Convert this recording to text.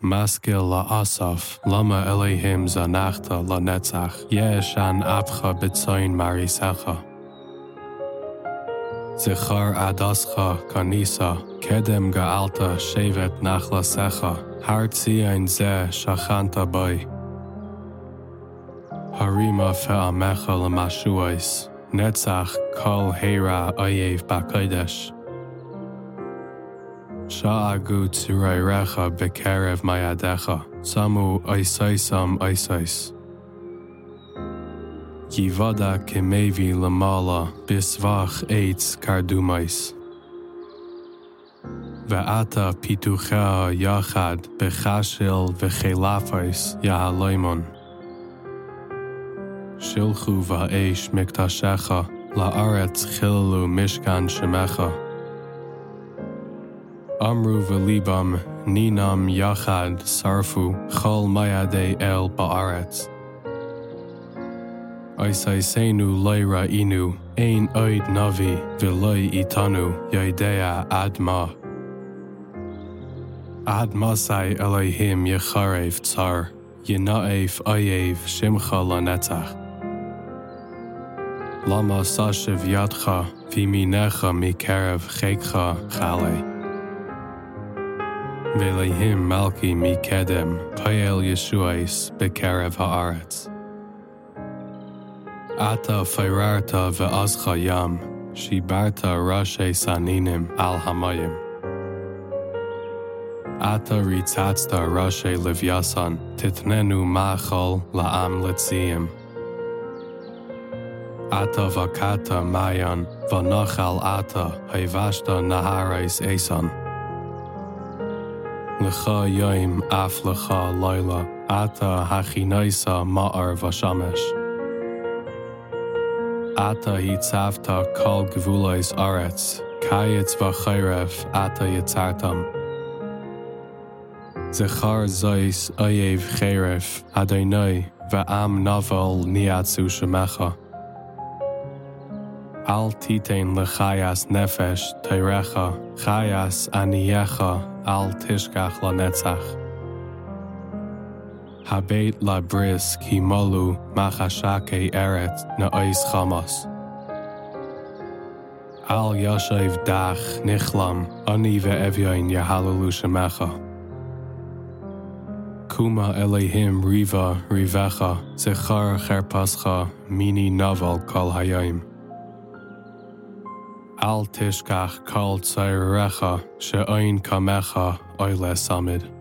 Maskil la Asaf, lama Elohim zanachta la netzach, yesh an apcha bitzoin marisacha. Zichar adascha kanisa, kedem gaalta shevet nachlasecha, hartzi ein ze shachanta boy. Harima fe'amecha lamashuais, netzach kol heira oyev bakodesh. שאגו צוריירך בקרב מידיך, שמו עשיסם עשיס. כיבדה כמבי למעלה, בסבך עץ קרדומייס. ועתה פיתוחיה יחד, בחשל וחילפייס יהלימון. שלחו באש מקדשך, לארץ חיללו משכן שמך. Amru v'libam ninam yachad sarfu chol mayade el ba'aretz. Oisaisenu leira inu, ein oid navi v'loi itanu yaidea adma. Admasai Elohim yecharev tsar, yenaev ayev shimcha lanetzach. Lama sashiv yadcha v'minecha mikerev chekcha chale. Velehim malki mikedem payel Yeshuais bekerev haaretz. Ata fairarta ve'azcha yam, shibarta rashe saninim al hamayim. Ata ritzatzta rashe livyasan, titnenu machol la'am litziyim. Ata vakata mayan, vanachal ata, hayvashta naharais esan. Lecha yoim af lecha laila, ata hachinaisa ma'ar vashamesh. Ata hitzavta kol gvulais aretz, kayetz v'chayrev ata yitzartam. Zechar zois oyev cherev, Adonai, v'am naval niatzu shemecha. Al titein lechayas nefesh teirecha, chayas aniyecha al tishkach lanetzach. Habeit la bris ki molu machashake eret na ois chamas. Al yashav dach nichlam ani ve'evyain yahalelu shemecha. Kuma Elohim riva rivecha zechar cherpascha mini naval kol hayim. Al tishkach kol tsairecha she'oin kamecha oile samid.